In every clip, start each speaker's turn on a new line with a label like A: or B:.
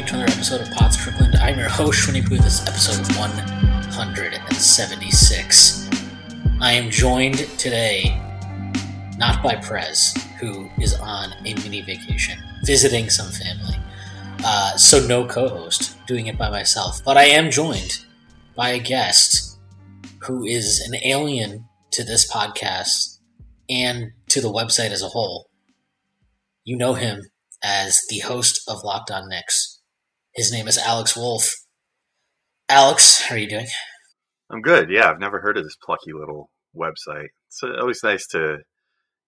A: Everybody, to another episode of Pod Strickland. I'm your host, Winnie Pooh. This is episode 176. I am joined today not by Prez, who is on a mini vacation, visiting some family. Uh, so, no co host, doing it by myself. But I am joined by a guest who is an alien to this podcast and to the website as a whole. You know him as the host of Locked On Knicks. His name is Alex Wolfe. Alex, how are you doing?
B: I'm good. Yeah, I've never heard of this plucky little website. It's always nice to,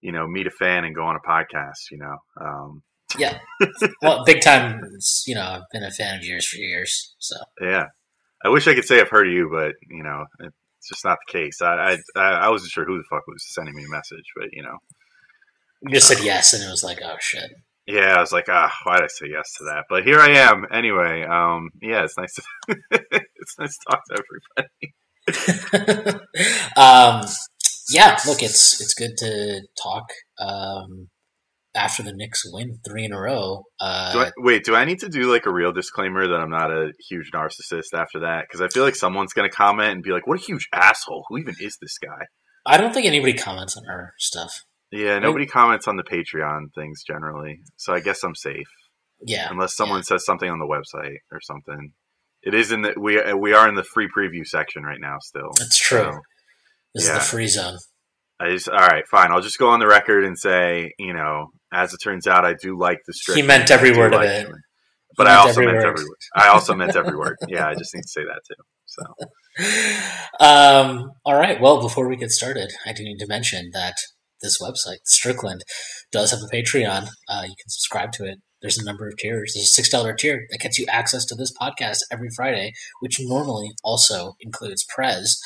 B: you know, meet a fan and go on a podcast. You know. Um.
A: Yeah. well, big time. You know, I've been a fan of yours for years. So.
B: Yeah, I wish I could say I've heard of you, but you know, it's just not the case. I I, I wasn't sure who the fuck was sending me a message, but you know.
A: You just said yes, and it was like, oh shit.
B: Yeah, I was like, ah, why did I say yes to that? But here I am anyway. Um, yeah, it's nice to it's nice to talk
A: to everybody. um, yeah, look, it's it's good to talk. Um, after the Knicks win three in a row. Uh,
B: do I, wait, do I need to do like a real disclaimer that I'm not a huge narcissist after that? Because I feel like someone's going to comment and be like, "What a huge asshole! Who even is this guy?"
A: I don't think anybody comments on our stuff.
B: Yeah, nobody comments on the Patreon things generally, so I guess I'm safe.
A: Yeah,
B: unless someone
A: yeah.
B: says something on the website or something. It is in the we we are in the free preview section right now. Still,
A: that's true. So, this yeah. is the free zone.
B: I just all right, fine. I'll just go on the record and say, you know, as it turns out, I do like the strict.
A: He meant every word like of it.
B: But I also meant every word. I also meant every word. Yeah, I just need to say that too. So,
A: um, all right. Well, before we get started, I do need to mention that this website, Strickland, does have a Patreon. Uh, you can subscribe to it. There's a number of tiers. There's a six dollar tier that gets you access to this podcast every Friday, which normally also includes Prez.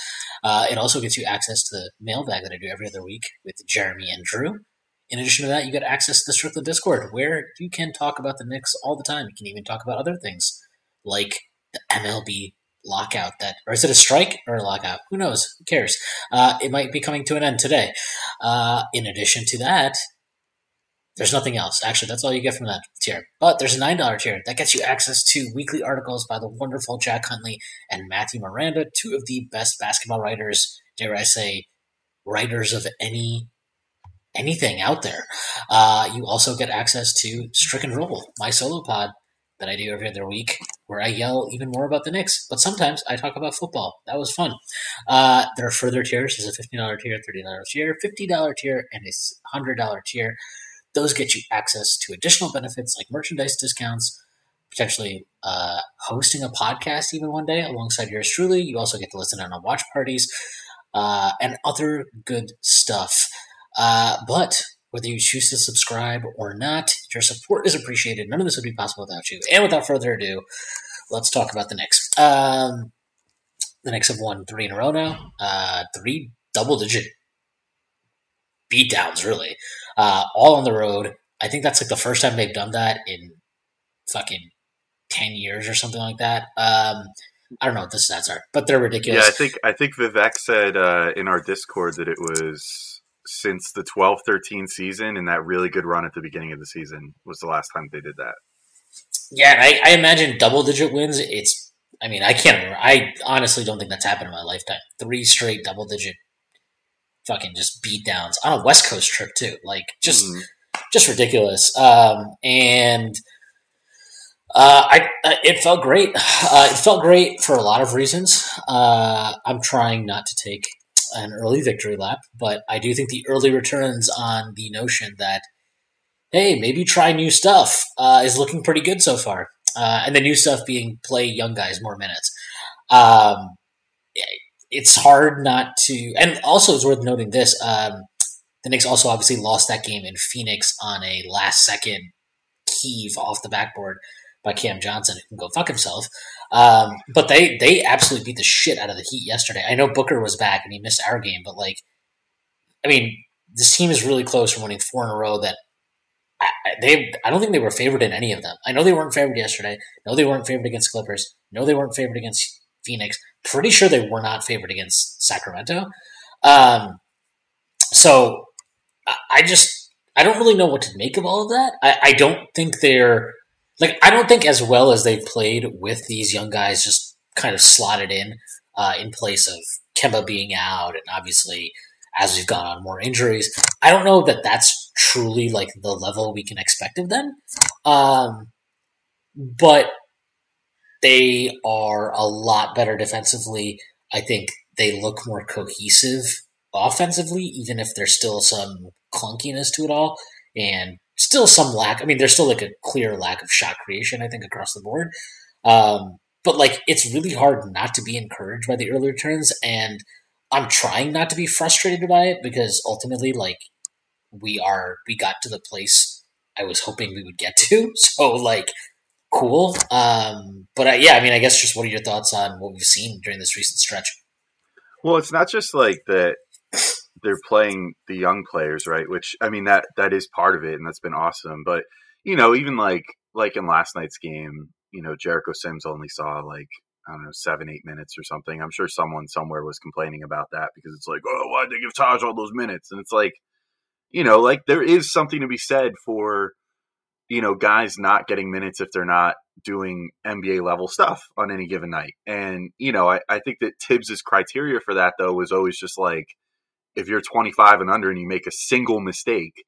A: Uh, it also gets you access to the mailbag that I do every other week with Jeremy and Drew. In addition to that, you get access to the Strickland Discord, where you can talk about the Knicks all the time. You can even talk about other things like the MLB lockout that, or is it a strike or a lockout? Who knows? Who cares? Uh, it might be coming to an end today. Uh, in addition to that, there's nothing else. Actually, that's all you get from that tier. But there's a $9 tier that gets you access to weekly articles by the wonderful Jack Huntley and Matthew Miranda, two of the best basketball writers, dare I say, writers of any anything out there. Uh, you also get access to Stricken Roll, my solo pod that I do every other week, where I yell even more about the Knicks. But sometimes I talk about football. That was fun. Uh, there are further tiers. There's a $15 tier, $30 tier, $50 tier, and a $100 tier. Those get you access to additional benefits like merchandise discounts, potentially uh, hosting a podcast even one day alongside yours truly. You also get to listen in on watch parties uh, and other good stuff. Uh, but whether you choose to subscribe or not, your support is appreciated. None of this would be possible without you. And without further ado, let's talk about the Knicks. Um, the Knicks have won three in a row now, uh, three double digit beatdowns, really, uh, all on the road. I think that's like the first time they've done that in fucking 10 years or something like that. Um, I don't know what the stats are, but they're ridiculous.
B: Yeah, I think I think Vivek said uh, in our Discord that it was since the 12-13 season and that really good run at the beginning of the season was the last time they did that.
A: Yeah, I, I imagine double digit wins. It's, I mean, I can't remember. I honestly don't think that's happened in my lifetime. Three straight double digit fucking just beat downs on a West Coast trip too. Like just, mm. just ridiculous. Um, and, uh, I, it felt great. Uh, it felt great for a lot of reasons. Uh, I'm trying not to take an early victory lap, but I do think the early returns on the notion that, hey, maybe try new stuff uh, is looking pretty good so far. Uh, and the new stuff being play young guys more minutes. Um, it's hard not to, and also it's worth noting this. Um, the Knicks also obviously lost that game in Phoenix on a last second heave off the backboard by Cam Johnson, who can go fuck himself. Um, but they they absolutely beat the shit out of the Heat yesterday. I know Booker was back and he missed our game, but like, I mean, this team is really close from winning four in a row. That I, they, I don't think they were favored in any of them. I know they weren't favored yesterday. No, they weren't favored against Clippers. No, they weren't favored against Phoenix. Pretty sure they were not favored against Sacramento. Um, so I just I don't really know what to make of all of that. I, I don't think they're like I don't think as well as they've played with these young guys just kind of slotted in uh, in place of Kemba being out and obviously as we've gone on more injuries. I don't know that that's truly like the level we can expect of them. Um, but they are a lot better defensively. I think they look more cohesive offensively, even if there's still some clunkiness to it all and still some lack. I mean, there's still like a clear lack of shot creation, I think, across the board. Um, but like, it's really hard not to be encouraged by the early turns, and I'm trying not to be frustrated by it because ultimately, like, we are we got to the place I was hoping we would get to. So like, cool. Um, but I, yeah, I mean, I guess just what are your thoughts on what we've seen during this recent stretch?
B: Well, it's not just like that they're playing the young players, right? Which I mean that that is part of it, and that's been awesome. But you know, even like like in last night's game, you know, Jericho Sims only saw like I don't know seven eight minutes or something. I'm sure someone somewhere was complaining about that because it's like, oh, why did they give Taj all those minutes? And it's like, you know, like there is something to be said for you know guys not getting minutes if they're not doing NBA level stuff on any given night. And you know, I, I think that Thibs's criteria for that though was always just like if you're 25 and under and you make a single mistake,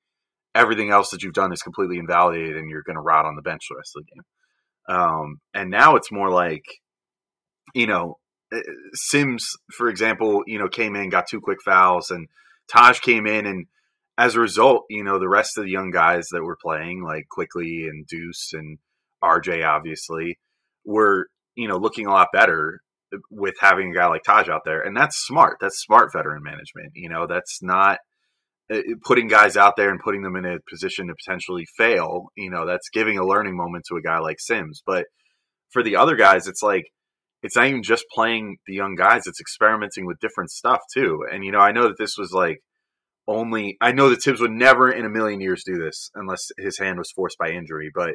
B: everything else that you've done is completely invalidated and you're going to rot on the bench the rest of the game. Um, and now it's more like, you know, eh, Sims, for example, you know, came in, got two quick fouls, and Taj came in, and as a result, you know, the rest of the young guys that were playing, like Quickley and Deuce and RJ, obviously, were you know looking a lot better with having a guy like Taj out there, and that's smart. That's smart veteran management. You know, that's not uh, putting guys out there and putting them in a position to potentially fail. You know, that's giving a learning moment to a guy like Sims. But for the other guys, it's like it's not even just playing the young guys; it's experimenting with different stuff too. And you know, I know that this was like only I know that Thibs would never in a million years do this unless his hand was forced by injury. But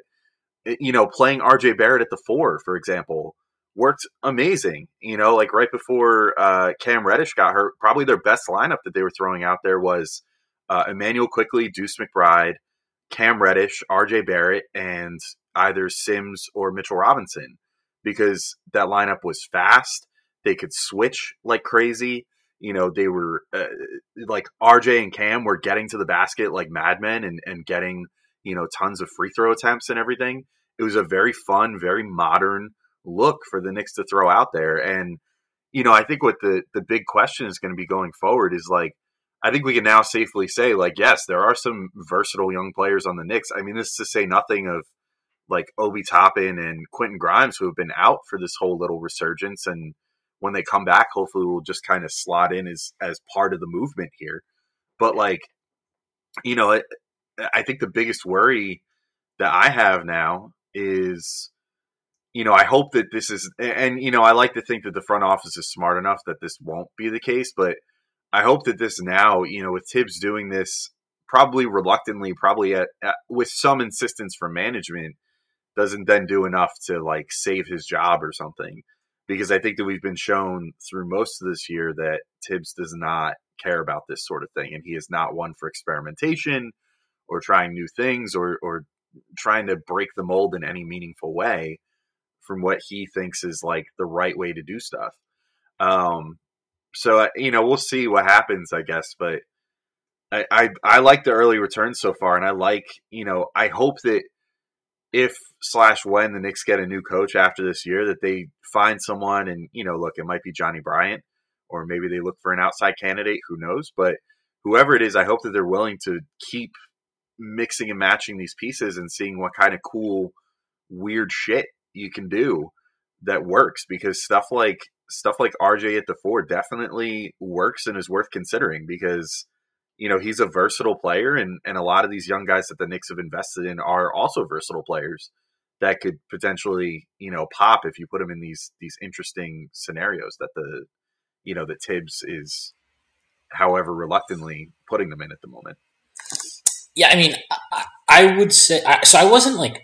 B: you know, playing RJ Barrett at the four, for example, worked amazing. You know, like right before uh, Cam Reddish got hurt, probably their best lineup that they were throwing out there was uh, Immanuel Quickley, Deuce McBride, Cam Reddish, RJ Barrett, and either Sims or Mitchell Robinson because that lineup was fast. They could switch like crazy. You know, they were uh, like RJ and Cam were getting to the basket like madmen and, and getting, you know, tons of free throw attempts and everything. It was a very fun, very modern look for the Knicks to throw out there. And, you know, I think what the, the big question is going to be going forward is like, I think we can now safely say, like, yes, there are some versatile young players on the Knicks. I mean, this is to say nothing of like Obi Toppin and Quentin Grimes, who have been out for this whole little resurgence. And when they come back, hopefully we'll just kind of slot in as, as part of the movement here. But like, you know, I think the biggest worry that I have now is you know, I hope that this is, and you know, I like to think that the front office is smart enough that this won't be the case, but I hope that this now, you know, with Thibs doing this probably reluctantly, probably at, at with some insistence from management, doesn't then do enough to like save his job or something. Because I think that we've been shown through most of this year that Thibs does not care about this sort of thing, and he is not one for experimentation or trying new things or or trying to break the mold in any meaningful way from what he thinks is like the right way to do stuff. Um, so uh, you know, we'll see what happens, I guess. But I, I, I like the early returns so far, and I like you know, I hope that if slash when the Knicks get a new coach after this year, that they find someone, and you know, look, it might be Johnny Bryant, or maybe they look for an outside candidate. Who knows? But whoever it is, I hope that they're willing to keep mixing and matching these pieces and seeing what kind of cool, weird shit you can do that works because stuff like stuff like RJ at the four definitely works and is worth considering because you know he's a versatile player and and a lot of these young guys that the Knicks have invested in are also versatile players that could potentially you know pop if you put them in these these interesting scenarios that the you know that Thibs is however reluctantly putting them in at the moment.
A: Yeah, I mean, I, I would say so. I wasn't like,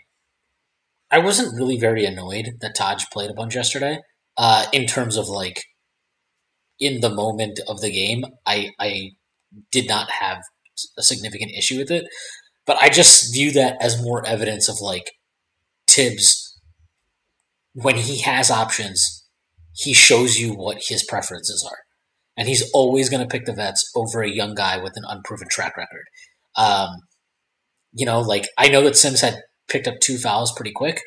A: I wasn't really very annoyed that Taj played a bunch yesterday. Uh, in terms of like, in the moment of the game, I I did not have a significant issue with it, but I just view that as more evidence of like Thibs when he has options, he shows you what his preferences are and he's always going to pick the vets over a young guy with an unproven track record. Um, you know, like I know that Sims had picked up two fouls pretty quick.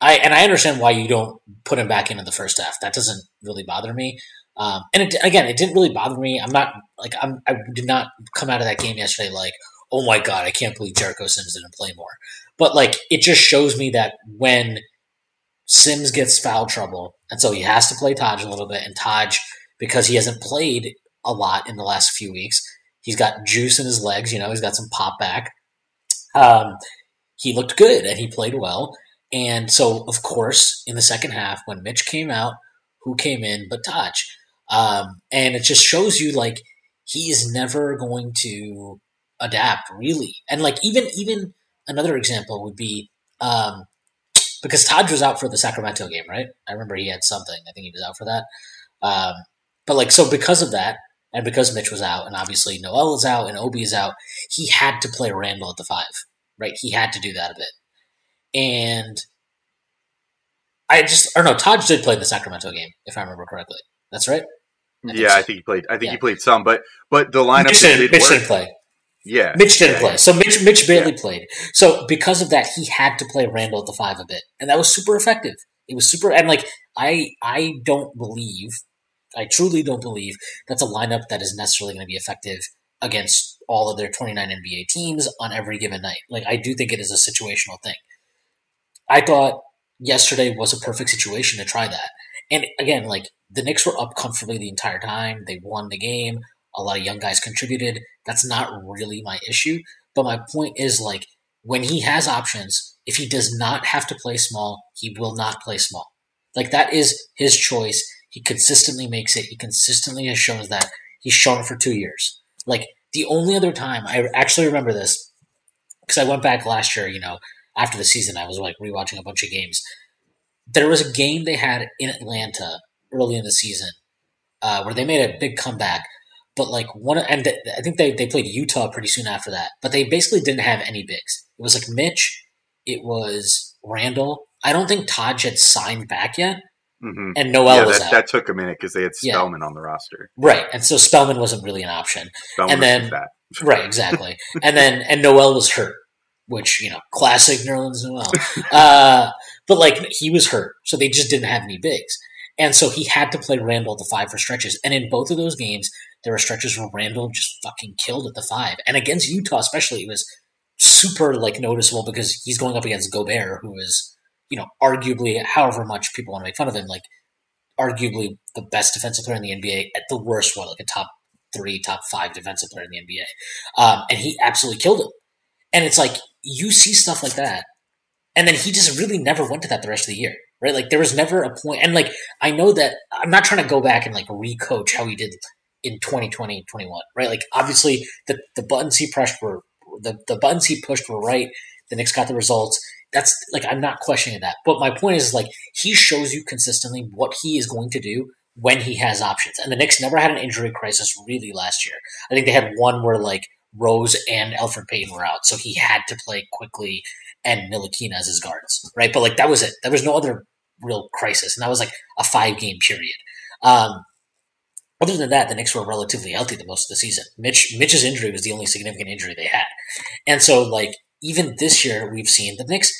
A: I and I understand why you don't put him back into the first half. That doesn't really bother me. Um, and it, again, it didn't really bother me. I'm not like I'm. I did not come out of that game yesterday like, oh my god, I can't believe Jericho Sims didn't play more. But like, it just shows me that when Sims gets foul trouble, and so he has to play Taj a little bit, and Taj because he hasn't played a lot in the last few weeks. He's got juice in his legs, you know, he's got some pop back. Um, he looked good and he played well. And so, of course, in the second half, when Mitch came out, who came in but Taj? Um, and it just shows you like he is never going to adapt really. And like even even another example would be um, because Taj was out for the Sacramento game, right? I remember he had something. I think he was out for that. Um, but like, so because of that, and because Mitch was out, and obviously Noel is out, and Obi is out, he had to play Randle at the five, right? He had to do that a bit. And I just, or no, Taj did play the Sacramento game, if I remember correctly. That's right.
B: I yeah, so. I think he played. I think yeah. he played some, but but the lineup
A: Mitch didn't,
B: did
A: Mitch didn't play.
B: Yeah,
A: Mitch didn't
B: yeah,
A: play.
B: Yeah.
A: So Mitch Mitch barely played. So because of that, he had to play Randle at the five a bit, and that was super effective. It was super, and like I I don't believe I truly don't believe that's a lineup that is necessarily going to be effective against all of their 29 NBA teams on every given night. Like, I do think it is a situational thing. I thought yesterday was a perfect situation to try that. And again, like, the Knicks were up comfortably the entire time. They won the game. A lot of young guys contributed. That's not really my issue. But my point is, like, when he has options, if he does not have to play small, he will not play small. Like, that is his choice he consistently makes it. He consistently has shown that. He's shown it for two years. Like the only other time I actually remember this because I went back last year. You know, after the season, I was like rewatching a bunch of games. There was a game they had in Atlanta early in the season uh, where they made a big comeback. But like one, and th- I think they, they played Utah pretty soon after that. But they basically didn't have any bigs. It was like Mitch, it was Randle. I don't think Taj had signed back yet.
B: Mm-hmm.
A: And Noel
B: yeah,
A: was
B: that,
A: out.
B: that took a minute because they had Spellman yeah. on the roster,
A: right? And so Spellman wasn't really an option.
B: Spellman
A: and then, right, exactly. and then and Noel was hurt, which you know, classic Nerlens Noel. uh, but like he was hurt, so they just didn't have any bigs, and so he had to play Randle at the five for stretches. And in both of those games, there were stretches where Randle just fucking killed at the five, and against Utah especially, it was super like noticeable because he's going up against Gobert, who is you know, arguably, however much people want to make fun of him, like arguably the best defensive player in the NBA at the worst, one, like a top three, top five defensive player in the NBA, um, and he absolutely killed him. And it's like you see stuff like that, and then he just really never went to that the rest of the year, right? Like there was never a point, and like I know that I'm not trying to go back and like recoach how he did in 2020, 21, right? Like obviously the the buttons he pushed were the the buttons he pushed were right. The Knicks got the results that's like I'm not questioning that. But my point is like he shows you consistently what he is going to do when he has options. And the Knicks never had an injury crisis really last year. I think they had one where like Rose and Elfrid Payton were out, so he had to play Quickley and Ntilikina as his guards, right? But like that was it. There was no other real crisis, and that was like a five game period. Um, other than that, the Knicks were relatively healthy the most of the season. Mitch Mitch's injury was the only significant injury they had, and so like even this year, we've seen the Knicks,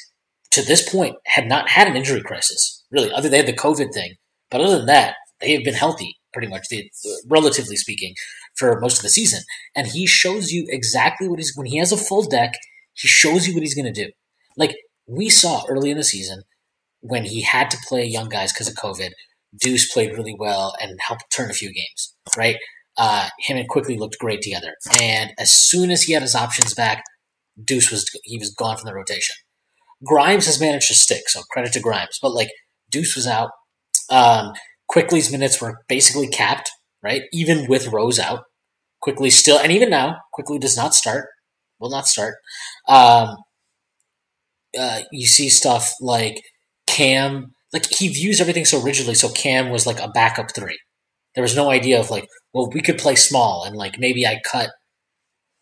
A: to this point, had not had an injury crisis, really. Other than they had the COVID thing, but other than that, they have been healthy, pretty much, relatively speaking, for most of the season. And he shows you exactly what he's when he has a full deck. He shows you what he's going to do. Like we saw early in the season when he had to play young guys because of COVID. Deuce played really well and helped turn a few games, right? Uh, him and Quickley looked great together. And as soon as he had his options back, Deuce was he was gone from the rotation. Grimes has managed to stick, so credit to Grimes. But like Deuce was out. Um, Quickley's minutes were basically capped, right? Even with Rose out, Quickley still, and even now, Quickley does not start, will not start. Um, uh, you see stuff like Cam, like he views everything so rigidly. So Cam was like a backup three. There was no idea of like, well, we could play small and like maybe I cut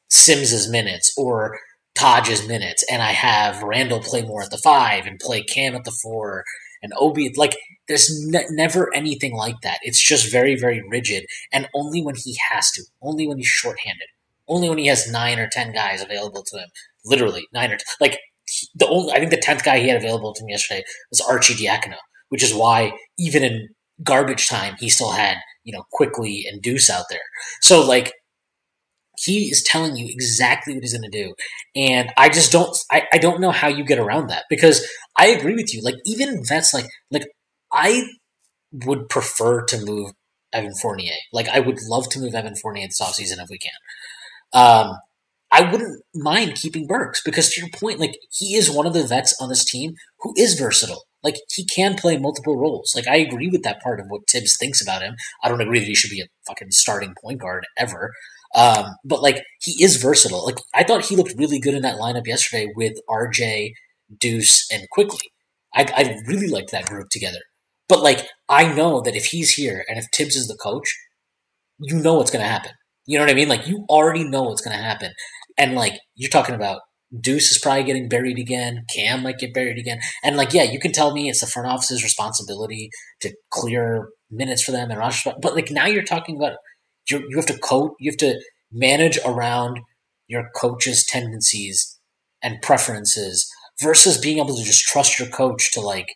A: Sims's minutes or Taj's minutes, and I have Randle play more at the five and play Cam at the four and Obi. Like, there's ne- never anything like that. It's just very, very rigid, and only when he has to, only when he's shorthanded, only when he has nine or ten guys available to him. Literally nine or t- like the only. I think the tenth guy he had available to him yesterday was Arcidiacono, which is why even in garbage time he still had you know Quickley and Deuce out there. So like he is telling you exactly what he's going to do and i just don't I, I don't know how you get around that because i agree with you like even vets like like i would prefer to move evan fournier like i would love to move evan fournier this offseason if we can um i wouldn't mind keeping burks because to your point like he is one of the vets on this team who is versatile like he can play multiple roles. Like I agree with that part of what Thibs thinks about him. I don't agree that he should be a fucking starting point guard ever. Um, but like he is versatile. Like I thought he looked really good in that lineup yesterday with RJ, Deuce, and Quickley. I, I really liked that group together. But like I know that if he's here and if Thibs is the coach, you know what's going to happen. You know what I mean? Like you already know what's going to happen. And like you're talking about Deuce is probably getting buried again. Cam might get buried again. And like, yeah, you can tell me it's the front office's responsibility to clear minutes for them and rush. But like now you're talking about you you have to coach, you have to manage around your coach's tendencies and preferences versus being able to just trust your coach to like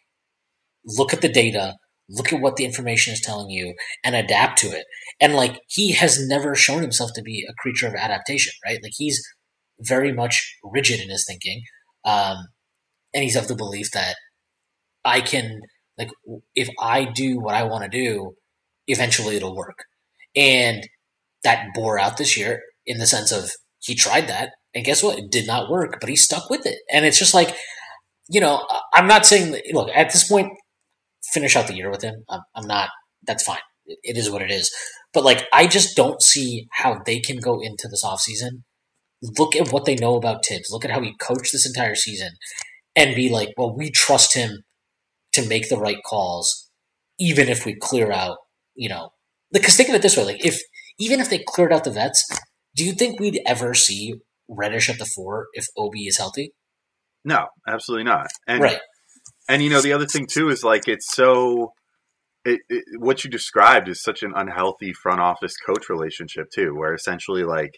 A: look at the data, look at what the information is telling you and adapt to it. And like he has never shown himself to be a creature of adaptation, right? Like he's very much rigid in his thinking. Um, and he's of the belief that I can like if I do what I want to do, eventually it'll work. And that bore out this year in the sense of he tried that and guess what? It did not work, but he stuck with it. And it's just like, you know, I'm not saying that, look, at this point, finish out the year with him. I'm, I'm not, that's fine. It, is what it is. But like, I just don't see how they can go into this offseason, look at what they know about Thibs, look at how he coached this entire season, and be like, well, we trust him to make the right calls, even if we clear out, you know, because think of it this way: like if even if they cleared out the vets, do you think we'd ever see Reddish at the four if Obi is healthy?
B: No, absolutely not. And,
A: right.
B: And you know the other thing too is like it's so. It, it, what you described is such an unhealthy front office coach relationship too, where essentially like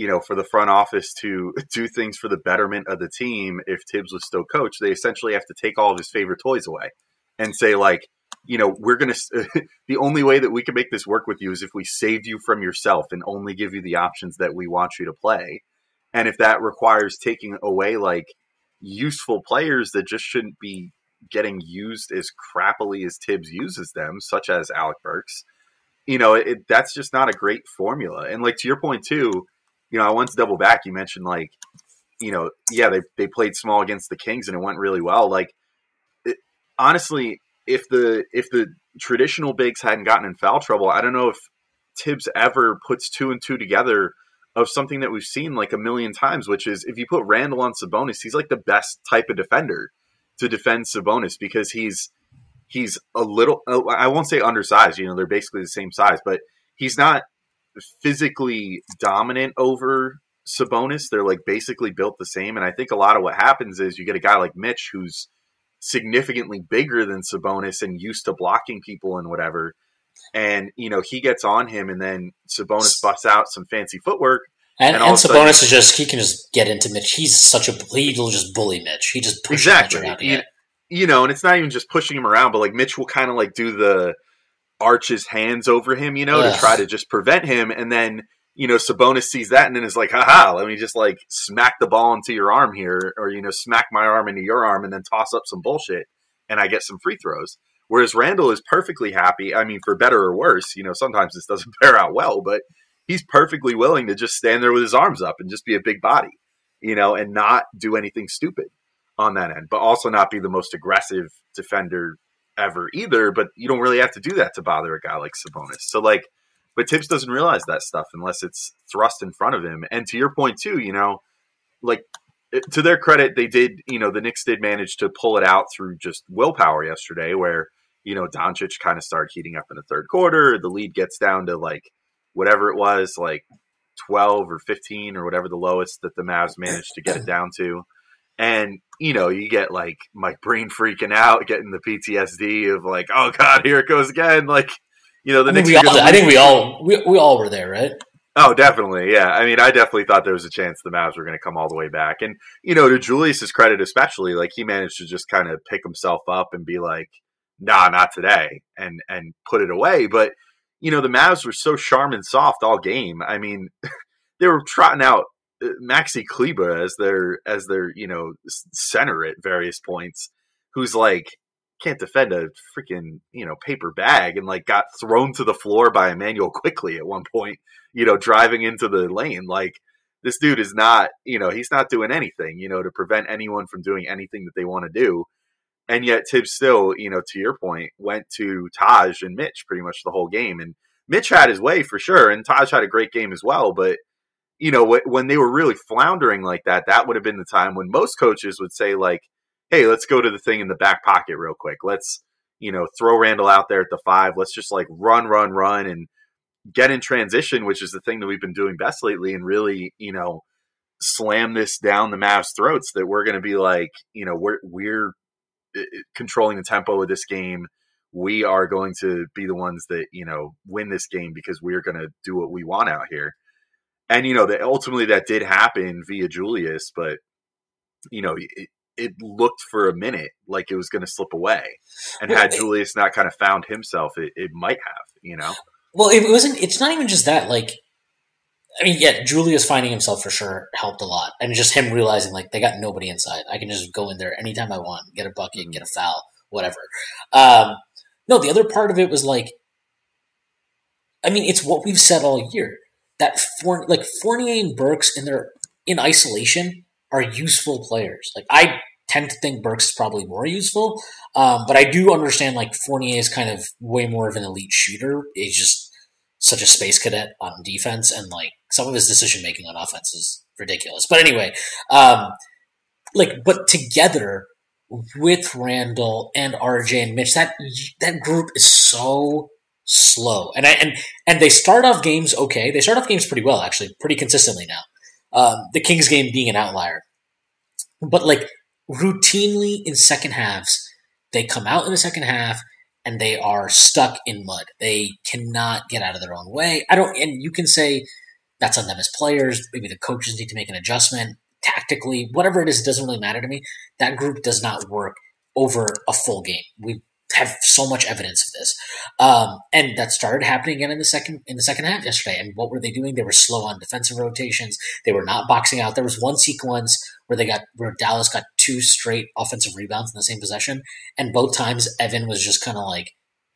B: you know, for the front office to do things for the betterment of the team, if Thibs was still coach, they essentially have to take all of his favorite toys away and say, like, you know, we're going to, the only way that we can make this work with you is if we saved you from yourself and only give you the options that we want you to play. And if that requires taking away like useful players that just shouldn't be getting used as crappily as Thibs uses them, such as Alec Burks, you know, it, that's just not a great formula. And like to your point too, you know, I want to double back. You mentioned like, you know, yeah, they they played small against the Kings and it went really well. Like, it, honestly, if the if the traditional bigs hadn't gotten in foul trouble, I don't know if Thibs ever puts two and two together of something that we've seen like a million times, which is if you put Randle on Sabonis, he's like the best type of defender to defend Sabonis because he's he's a little I won't say undersized, you know, they're basically the same size, but he's not physically dominant over Sabonis. They're like basically built the same. And I think a lot of what happens is you get a guy like Mitch who's significantly bigger than Sabonis and used to blocking people and whatever. And you know he gets on him, and then Sabonis busts out some fancy footwork.
A: And, and, and Sabonis sudden, is just he can just get into Mitch. He's such a he'll just bully Mitch. He just pushes exactly. Mitch around.
B: You, you know, and it's not even just pushing him around, but like Mitch will kind of like do the arch his hands over him, you know, to try to just prevent him, and then you know, Sabonis sees that and then is like, haha, let me just like smack the ball into your arm here, or, you know, smack my arm into your arm and then toss up some bullshit and I get some free throws. Whereas Randle is perfectly happy. I mean, for better or worse, you know, sometimes this doesn't bear out well, but he's perfectly willing to just stand there with his arms up and just be a big body, you know, and not do anything stupid. on that end, but also not be the most aggressive defender ever either. But you don't really have to do that to bother a guy like Sabonis. So like, but Thibs doesn't realize that stuff unless it's thrust in front of him. And to your point too, you know, like to their credit, they did. You know, the Knicks did manage to pull it out through just willpower yesterday, where you know Doncic kind of started heating up in the third quarter. The lead gets down to like whatever it was, like 12 or 15 or whatever the lowest that the Mavs managed to get it down to. And, you know, you get like my brain freaking out, getting the PTSD of like, oh God, here it goes again. Like, you know, the
A: I
B: Knicks.
A: think, we all, I think we all we, we all were there, right?
B: Oh, definitely. Yeah. I mean, I definitely thought there was a chance the Mavs were going to come all the way back. And, you know, to Julius's credit, especially, like he managed to just kind of pick himself up and be like, nah, not today and, and put it away. But, you know, the Mavs were so Charmin soft all game. I mean, they were trotting out uh, Maxi Kleber as their as their you know center at various points, who's like can't defend a freaking you know paper bag and like got thrown to the floor by Immanuel Quickley at one point. You know, driving into the lane like. This dude is not, you know, he's not doing anything, you know, to prevent anyone from doing anything that they want to do. And yet Thibs still, you know, to your point, went to Taj and Mitch pretty much the whole game. And Mitch had his way for sure, and Taj had a great game as well. But you know, when they were really floundering like that, that would have been the time when most coaches would say, like, hey, let's go to the thing in the back pocket real quick. Let's, you know, throw Randle out there at the five. Let's just like run, run, run and get in transition, which is the thing that we've been doing best lately, and really, you know, slam this down the Mavs' throats that we're going to be like, you know, we're, we're uh, uh, controlling the tempo of this game. We are going to be the ones that, you know, win this game because we're going to do what we want out here and you know that ultimately that did happen via Julius, but you know it looked for a minute like it was going to slip away, and well, had Julius not kind of found himself, it, it might have, you know.
A: Well, it wasn't. It's not even just that. Like, I mean, yeah, Julius finding himself for sure helped a lot, and just him realizing like they got nobody inside. I can just go in there anytime I want, get a bucket, get a foul, whatever. Um, no, the other part of it was like, I mean, it's what we've said all year that for like Fournier and Burks in their in isolation are useful players. Like I tend to think Burks is probably more useful, um, but I do understand like Fournier is kind of way more of an elite shooter. He's just such a space cadet on defense, and like some of his decision making on offense is ridiculous. But anyway, um, like but together with Randle and RJ and Mitch, that that group is so slow. And I, and and they start off games okay. They start off games pretty well, actually, pretty consistently now. Um, the Kings game being an outlier, but like routinely in second halves, they come out in the second half and they are stuck in mud. They cannot get out of their own way. I don't, and you can say that's on them as players. Maybe the coaches need to make an adjustment tactically, whatever it is. It doesn't really matter to me. That group does not work over a full game. We have so much evidence of this. Um, and that started happening again in the second in the second half yesterday. And what were they doing? They were slow on defensive rotations. They were not boxing out. There was one sequence where they got where Dallas got two straight offensive rebounds in the same possession, and both times Evan was just kind of like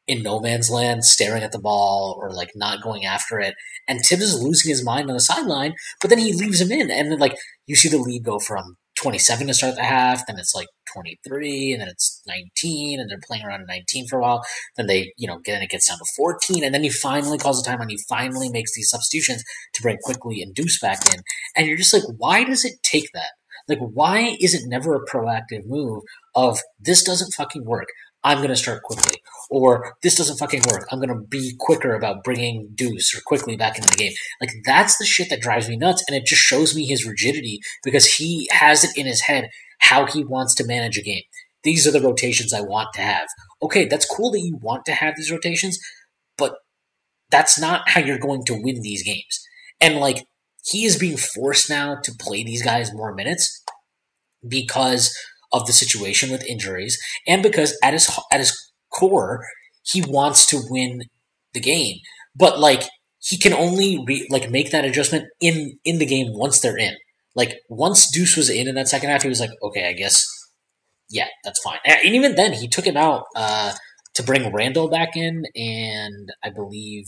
A: in no man's land, staring at the ball or like not going after it. And Thibs is losing his mind on the sideline, but then he leaves him in, and then like you see the lead go from 27 to start the half, then it's like 23, and then it's 19, and they're playing around 19 for a while. Then they, you know, get and it gets down to 14, and then he finally calls the time and he finally makes these substitutions to bring Quickley and Deuce back in. And you're just like, why does it take that? Like, why is it never a proactive move of this doesn't fucking work? I'm going to start Quickley. Or this doesn't fucking work. I'm going to be quicker about bringing Deuce or Quickley back into the game. Like, that's the shit that drives me nuts. And it just shows me his rigidity because he has it in his head how he wants to manage a game. These are the rotations I want to have. Okay, that's cool that you want to have these rotations, but that's not how you're going to win these games. And like, he is being forced now to play these guys more minutes because of the situation with injuries, and because at his at his core, he wants to win the game. But like he can only re- like make that adjustment in in the game once they're in. Like once Deuce was in in that second half, he was like, okay, I guess, yeah, that's fine. And even then, he took him out uh, to bring Randle back in, and I believe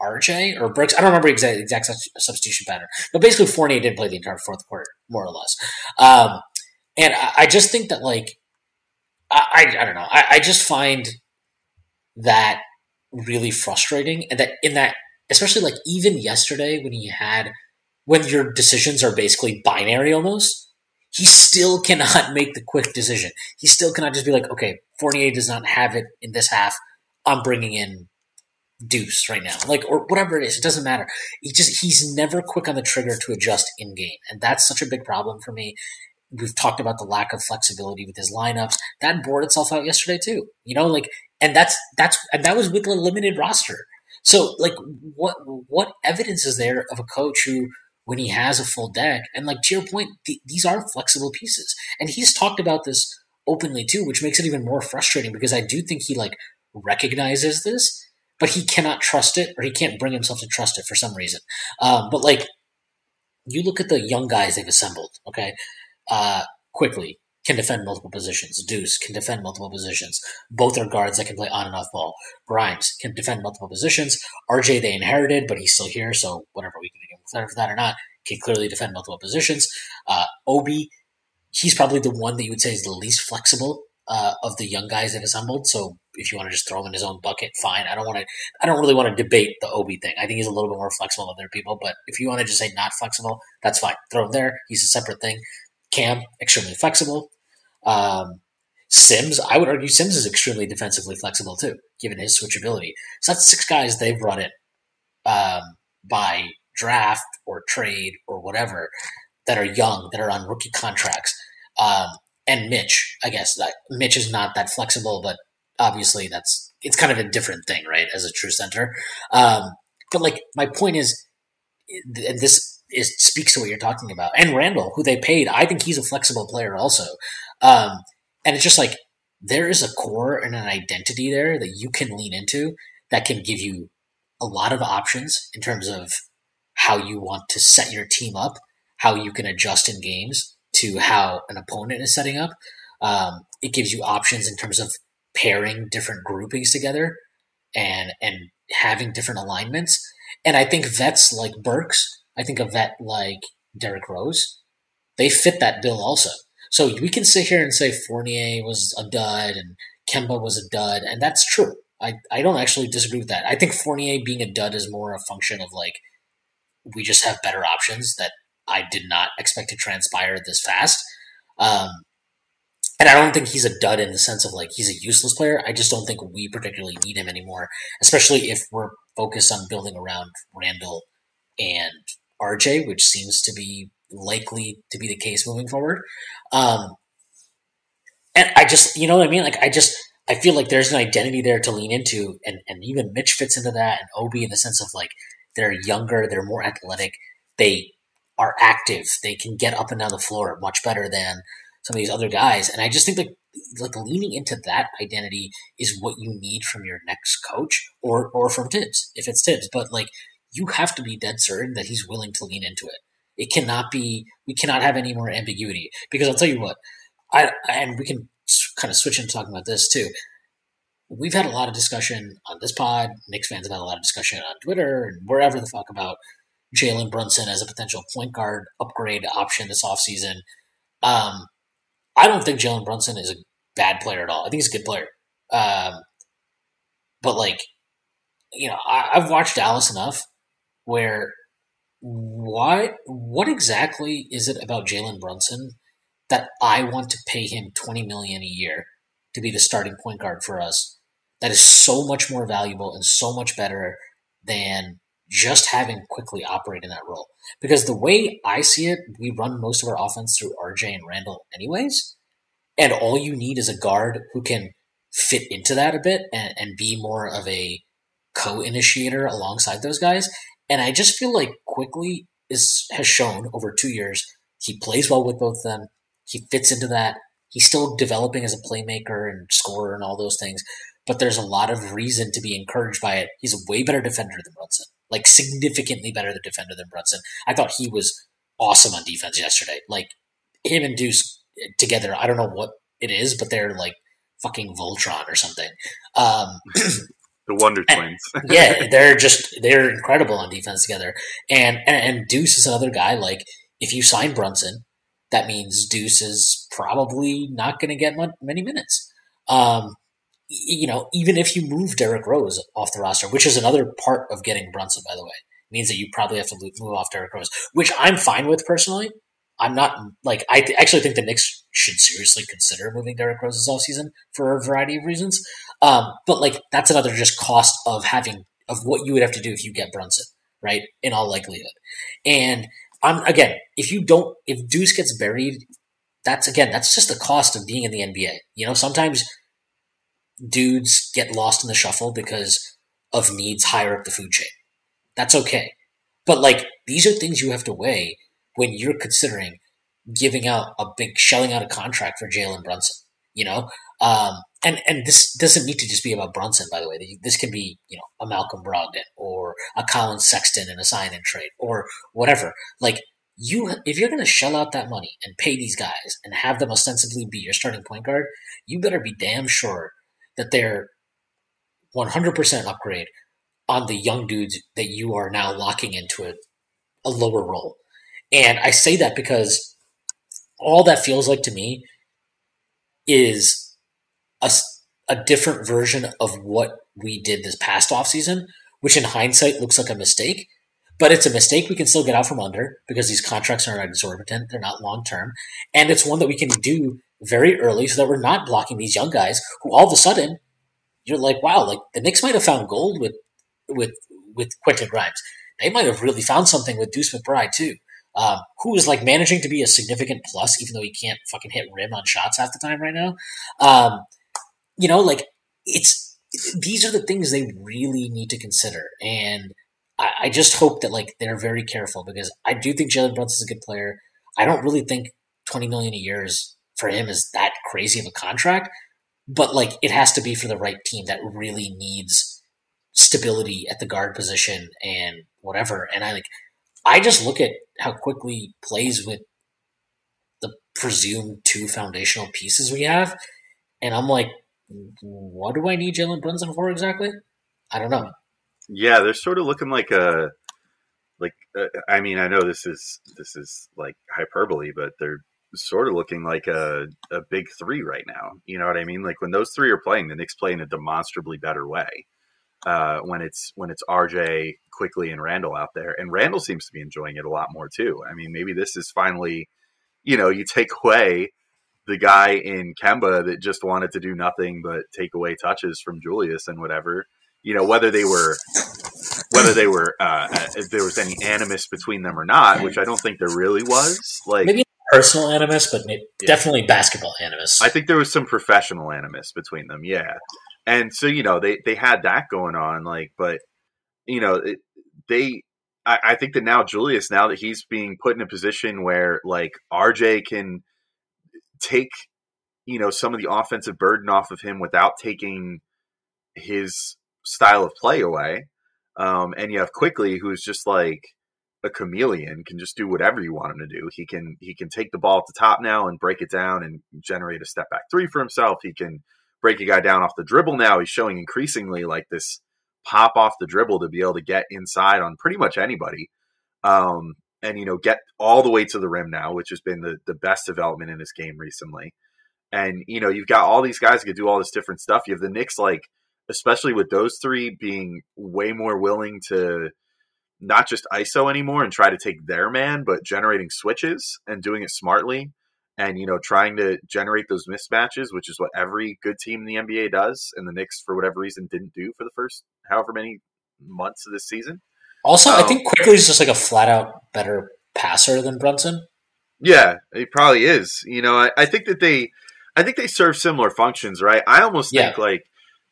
A: RJ or Burks. I don't remember exact exact substitution pattern, but basically Fournier didn't play the entire fourth quarter, more or less. Um, And I, I just think that like I, I, I don't know. I, I just find that really frustrating, and that in that especially like even yesterday when he had when your decisions are basically binary almost he still cannot make the quick decision. He still cannot just be like, okay, Fournier does not have it in this half. I'm bringing in Deuce right now, like or whatever it is. It doesn't matter. He just he's never quick on the trigger to adjust in game, and that's such a big problem for me. We've talked about the lack of flexibility with his lineups. That bore itself out yesterday too. You know, like, and that's that's and that was with a limited roster. So, like, what what evidence is there of a coach who when he has a full deck. And like to your point, th- these are flexible pieces. And he's talked about this openly too, which makes it even more frustrating because I do think he like recognizes this, but he cannot trust it or he can't bring himself to trust it for some reason. Um, but like you look at the young guys they've assembled, okay? Uh, Quickley can defend multiple positions. Deuce can defend multiple positions. Both are guards that can play on and off ball. Grimes can defend multiple positions. RJ they inherited, but he's still here, so whatever we can get for that or not, can clearly defend multiple positions. Uh, Obi, he's probably the one that you would say is the least flexible uh, of the young guys they've assembled. So if you want to just throw him in his own bucket, fine. I don't want to. I don't really want to debate the Obi thing. I think he's a little bit more flexible than other people. But if you want to just say not flexible, that's fine. Throw him there. He's a separate thing. Cam, extremely flexible. Um, Sims, I would argue Sims is extremely defensively flexible too, given his switchability. So that's six guys they've brought in um, by draft or trade or whatever that are young, that are on rookie contracts. Um, and Mitch, I guess that Mitch is not that flexible, but obviously that's it's kind of a different thing, right? As a true center. Um, but like my point is, and this is speaks to what you're talking about. And Randle, who they paid, I think he's a flexible player also. Um, and it's just like there is a core and an identity there that you can lean into that can give you a lot of options in terms of how you want to set your team up, how you can adjust in games to how an opponent is setting up. Um, it gives you options in terms of pairing different groupings together and and having different alignments. And I think vets like Burks I think a vet like Derrick Rose, they fit that bill also. So we can sit here and say Fournier was a dud and Kemba was a dud, and that's true. I, I don't actually disagree with that. I think Fournier being a dud is more a function of like we just have better options that I did not expect to transpire this fast. Um, and I don't think he's a dud in the sense of like he's a useless player. I just don't think we particularly need him anymore, especially if we're focused on building around Randle and RJ, which seems to be likely to be the case moving forward. Um, and I just, you know what I mean? Like, I just, I feel like there's an identity there to lean into, and, and even Mitch fits into that, and Obi in the sense of like they're younger, they're more athletic, they are active, they can get up and down the floor much better than some of these other guys, and I just think like like leaning into that identity is what you need from your next coach or or from Thibs if it's Thibs, but like you have to be dead certain that he's willing to lean into it. It cannot be, we cannot have any more ambiguity because I'll tell you what, I, and we can kind of switch into talking about this too. We've had a lot of discussion on this pod. Knicks fans have had a lot of discussion on Twitter and wherever the fuck about Jalen Brunson as a potential point guard upgrade option this offseason. Um, I don't think Jalen Brunson is a bad player at all. I think he's a good player. Um, but like, you know, I, have watched Dallas enough where what what exactly is it about Jalen Brunson that I want to pay him twenty million a year to be the starting point guard for us? That is so much more valuable and so much better than just having Quickley operate in that role. Because the way I see it, we run most of our offense through RJ and Randle anyways. And all you need is a guard who can fit into that a bit and, and be more of a co-initiator alongside those guys. And I just feel like Quickley is has shown over two years he plays well with both of them. He fits into that. He's still developing as a playmaker and scorer and all those things, but there's a lot of reason to be encouraged by it. He's a way better defender than Brunson, like significantly better the defender than Brunson. I thought he was awesome on defense yesterday. Like him and Deuce together, I don't know what it is, but they're like fucking Voltron or something. Um,
B: the Wonder Twins.
A: yeah, they're just they're incredible on defense together. And, and and Deuce is another guy. Like if you sign Brunson, that means Deuce is probably not going to get many minutes. Um, you know, even if you move Derrick Rose off the roster, which is another part of getting Brunson, by the way, means that you probably have to move off Derrick Rose, which I'm fine with personally. I'm not like I th- actually think the Knicks should seriously consider moving Derrick Rose this offseason for a variety of reasons. Um, but like that's another just cost of having of what you would have to do if you get Brunson, right? In all likelihood, and I'm again, if you don't, if Deuce gets buried, that's again, that's just the cost of being in the NBA. You know, sometimes dudes get lost in the shuffle because of needs higher up the food chain. That's okay. But like these are things you have to weigh when you're considering giving out a big shelling out a contract for Jalen Brunson. You know, um, and and this doesn't need to just be about Brunson. By the way, this can be you know a Malcolm Brogdon or a Colin Sexton in a sign and trade or whatever. Like you, if you're going to shell out that money and pay these guys and have them ostensibly be your starting point guard, you better be damn sure that they're 100% upgrade on the young dudes that you are now locking into a, a lower role. And I say that because all that feels like to me is a, a different version of what we did this past offseason, which in hindsight looks like a mistake. But it's a mistake we can still get out from under because these contracts are not exorbitant. They're not long term. And it's one that we can do very early so that we're not blocking these young guys who all of a sudden you're like, wow, like the Knicks might have found gold with with with Quentin Grimes. They might have really found something with Deuce McBride too, um, who is like managing to be a significant plus, even though he can't fucking hit rim on shots half the time right now. Um, you know, like it's these are the things they really need to consider, and I, I just hope that like they're very careful because I do think Jalen Brunson is a good player. I don't really think twenty million a year is for him is that crazy of a contract, but like it has to be for the right team that really needs stability at the guard position and whatever. And I like, I just look at how Quickley plays with the presumed two foundational pieces we have, and I'm like, what do I need Jalen Brunson for exactly? I don't know.
B: Yeah, they're sort of looking like a like. Uh, I mean, I know this is this is like hyperbole, but they're sort of looking like a, a big three right now. You know what I mean? Like when those three are playing, the Knicks play in a demonstrably better way. Uh, when it's when it's RJ Quickley and Randle out there, and Randle seems to be enjoying it a lot more too. I mean, maybe this is finally, you know, you take away the guy in Kemba that just wanted to do nothing but take away touches from Julius and whatever. You know, whether they were whether they were uh, if there was any animus between them or not, which I don't think there really was. Like
A: maybe personal animus, but definitely basketball animus.
B: I think there was some professional animus between them. Yeah, and so you know they they had that going on like but you know it, they I, I, think that now julius now that he's being put in a position where like rj can take you know some of the offensive burden off of him without taking his style of play away um, and you have Quickley who's just like a chameleon can just do whatever you want him to do. He can he can take the ball at the top now and break it down and generate a step back three for himself. He can break a guy down off the dribble now. He's showing increasingly like this pop off the dribble to be able to get inside on pretty much anybody. Um, and you know, get all the way to the rim now, which has been the, the best development in his game recently. And you know, you've got all these guys that can do all this different stuff. You have the Knicks, like especially with those three being way more willing to not just ISO anymore and try to take their man, but generating switches and doing it smartly and you know trying to generate those mismatches, which is what every good team in the NBA does, and the Knicks for whatever reason didn't do for the first however many months of this season.
A: Also, um, I think Quickley is just like a flat out better passer than Brunson.
B: Yeah, he probably is. You know, I, I think that they, I think they serve similar functions, right? I almost yeah. think like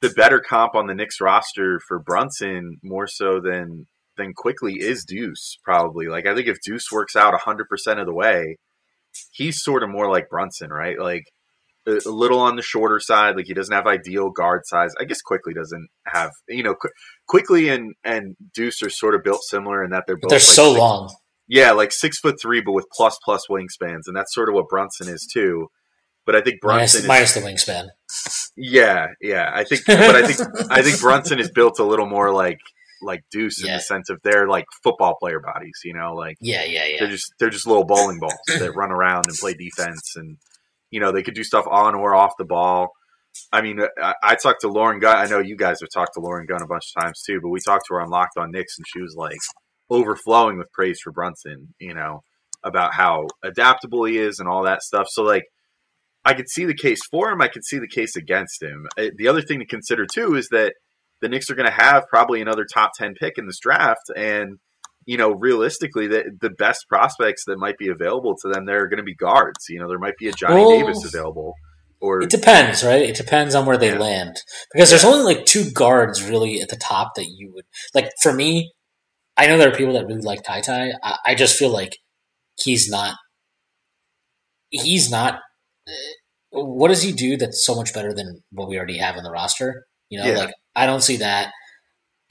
B: the better comp on the Knicks roster for Brunson more so than than Quickley is Deuce probably. Like I think if Deuce works out hundred percent of the way, he's sort of more like Brunson, right? Like a, a, little on the shorter side. Like he doesn't have ideal guard size. I guess Quickley doesn't have. You know, Qu- Quickley and and Deuce are sort of built similar in that they're both.
A: They're like so six, long.
B: Yeah, like six foot three, but with plus plus wingspans, and that's sort of what Brunson is too. But I think Brunson
A: minus, is, minus the wingspan.
B: Yeah, yeah. I think, but I think I think Brunson is built a little more like like Deuce in the sense of they're like football player bodies. You know, like
A: Yeah, yeah, yeah.
B: they're just they're just little bowling balls that run around and play defense, and you know they could do stuff on or off the ball. I mean, I, I talked to Lauren Gunn. I know you guys have talked to Lauren Gunn a bunch of times too, but we talked to her on Locked On Knicks, and she was like overflowing with praise for Brunson. You know about how adaptable he is and all that stuff. So like, I could see the case for him. I could see the case against him. Uh, The other thing to consider too is that the Knicks are going to have probably another top ten pick in this draft, and you know, realistically, the the best prospects that might be available to them, they're going to be guards. You know, there might be a Johnny
A: Well,
B: Davis available, or
A: It depends, right? It depends on where they
B: Yeah.
A: land because there's only like two guards really at the top that you would like. For me, I know there are people that really like TyTy. I, I just feel like he's not. He's not. uh, What does he do that's so much better than what we already have on the roster? You know,
B: Yeah.
A: like I don't see that.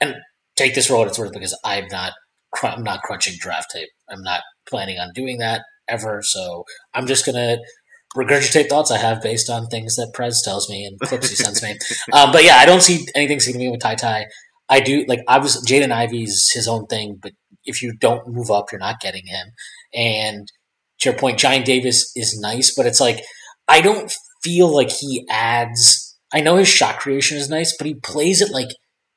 A: And take this for what it's worth because I'm not. I'm not crunching draft tape. I'm not planning on doing that ever. So I'm just gonna regurgitate thoughts I have based on things that Prez tells me and clips he sends me. Um, but yeah, I don't see anything significant with TyTy. I do like obviously Jaden Ivey's his own thing, but if you don't move up, you're not getting him. And to your point, Giant Davis is nice, but it's like I don't feel like he adds. I know his shot creation is nice, but he plays at like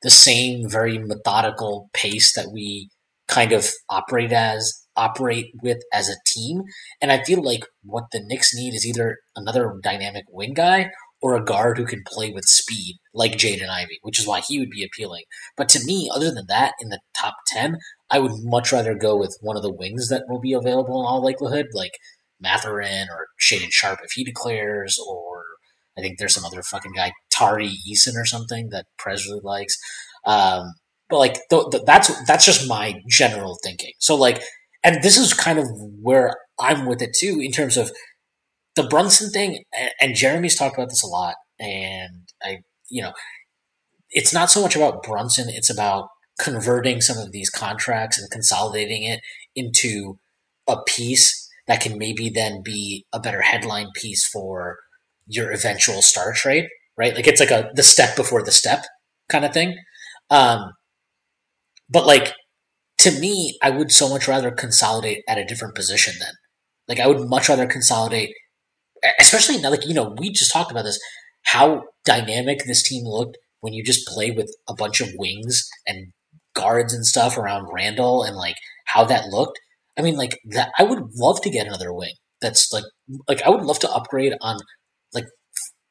A: the same very methodical pace that we kind of operate as operate with as a team. And I feel like what the Knicks need is either another dynamic wing guy or a guard who can play with speed, like Jaden Ivey, which is why he would be appealing. But to me, other than that, in the top 10, I would much rather go with one of the wings that will be available in all likelihood, like Mathurin or Shaedon Sharpe if he declares, or I think there's some other fucking guy, Tari Eason or something that Prez really likes. Um, but like th- th- that's that's just my general thinking. So like, and this is kind of where I'm with it too in terms of the Brunson thing. And, and Jeremy's talked about this a lot, and I, you know, it's not so much about Brunson; it's about converting some of these contracts and consolidating it into a piece that can maybe then be a better headline piece for your eventual star trade, right? Like it's like a the step before the step kind of thing. Um, but like to me, I would so much rather consolidate at a different position then. Like I would much rather consolidate, especially now. Like you know, we just talked about this. How dynamic this team looked when you just play with a bunch of wings and guards and stuff around Randle, and like how that looked. I mean, like that. I would love to get another wing. That's like, like I would love to upgrade on, like,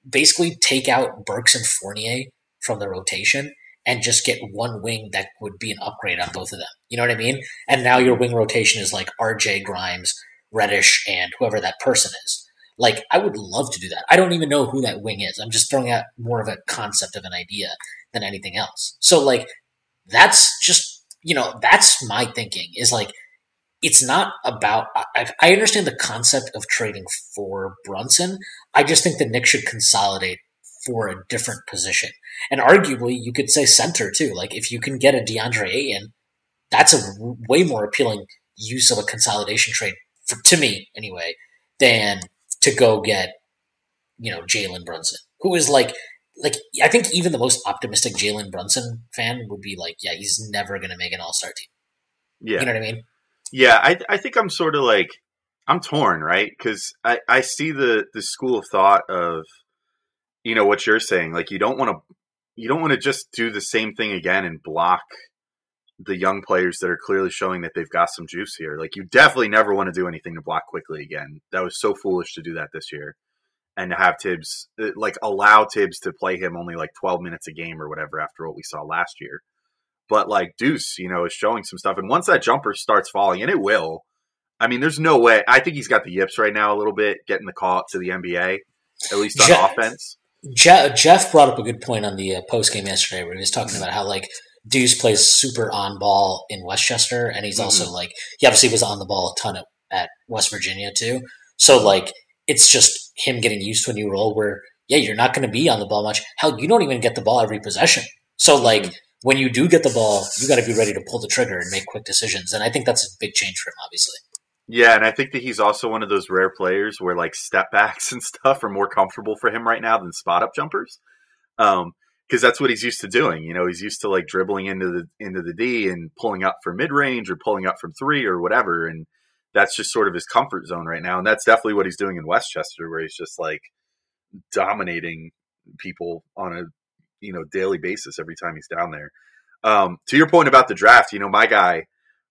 A: basically take out Burks and Fournier from the rotation and just get one wing that would be an upgrade on both of them. You know what I mean? And now your wing rotation is like RJ Grimes, Reddish, and whoever that person is. Like, I would love to do that. I don't even know who that wing is. I'm just throwing out more of a concept of an idea than anything else. So, like, that's just, you know, that's my thinking is like, it's not about, I, I understand the concept of trading for Brunson. I just think the Knicks should consolidate for a different position. And arguably, you could say center too. Like if you can get a DeAndre Ayton, that's a w- way more appealing use of a consolidation trade for, to me anyway than to go get you know Jalen Brunson, who is like like I think even the most optimistic Jalen Brunson fan would be like, yeah, he's never going to make an All Star team.
B: yeah,
A: You know what I mean?
B: Yeah, I I think I'm sort of like I'm torn, right? Because I I see the the school of thought of you know what you're saying. Like you don't want to you don't want to just do the same thing again and block the young players that are clearly showing that they've got some juice here. Like you definitely never want to do anything to block Quickley again. That was so foolish to do that this year. And to have Thibs uh, like allow Thibs to play him only like 12 minutes a game or whatever after what we saw last year. But like Deuce, you know, is showing some stuff. And once that jumper starts falling, and it will, I mean, there's no way. I think he's got the yips right now a little bit, getting the call up to the NBA, at least on
A: Je-
B: offense.
A: Je- Jeff brought up a good point on the uh, post game yesterday, where he was talking about how like Deuce plays super on ball in Westchester, and he's also like he obviously was on the ball a ton at, at West Virginia too. So like it's just him getting used to a new role where yeah, you're not going to be on the ball much. Hell, you don't even get the ball every possession. So like when you do get the ball, you got to be ready to pull the trigger and make quick decisions. And I think that's a big change for him, obviously.
B: Yeah, and I think that he's also one of those rare players where like step backs and stuff are more comfortable for him right now than spot up jumpers. Um, because that's what he's used to doing. You know, he's used to like dribbling into the into the D and pulling up for mid range or pulling up from three or whatever, and that's just sort of his comfort zone right now. And that's definitely what he's doing in Westchester, where he's just like dominating people on a you know daily basis every time he's down there. Um, to your point about the draft, you know, my guy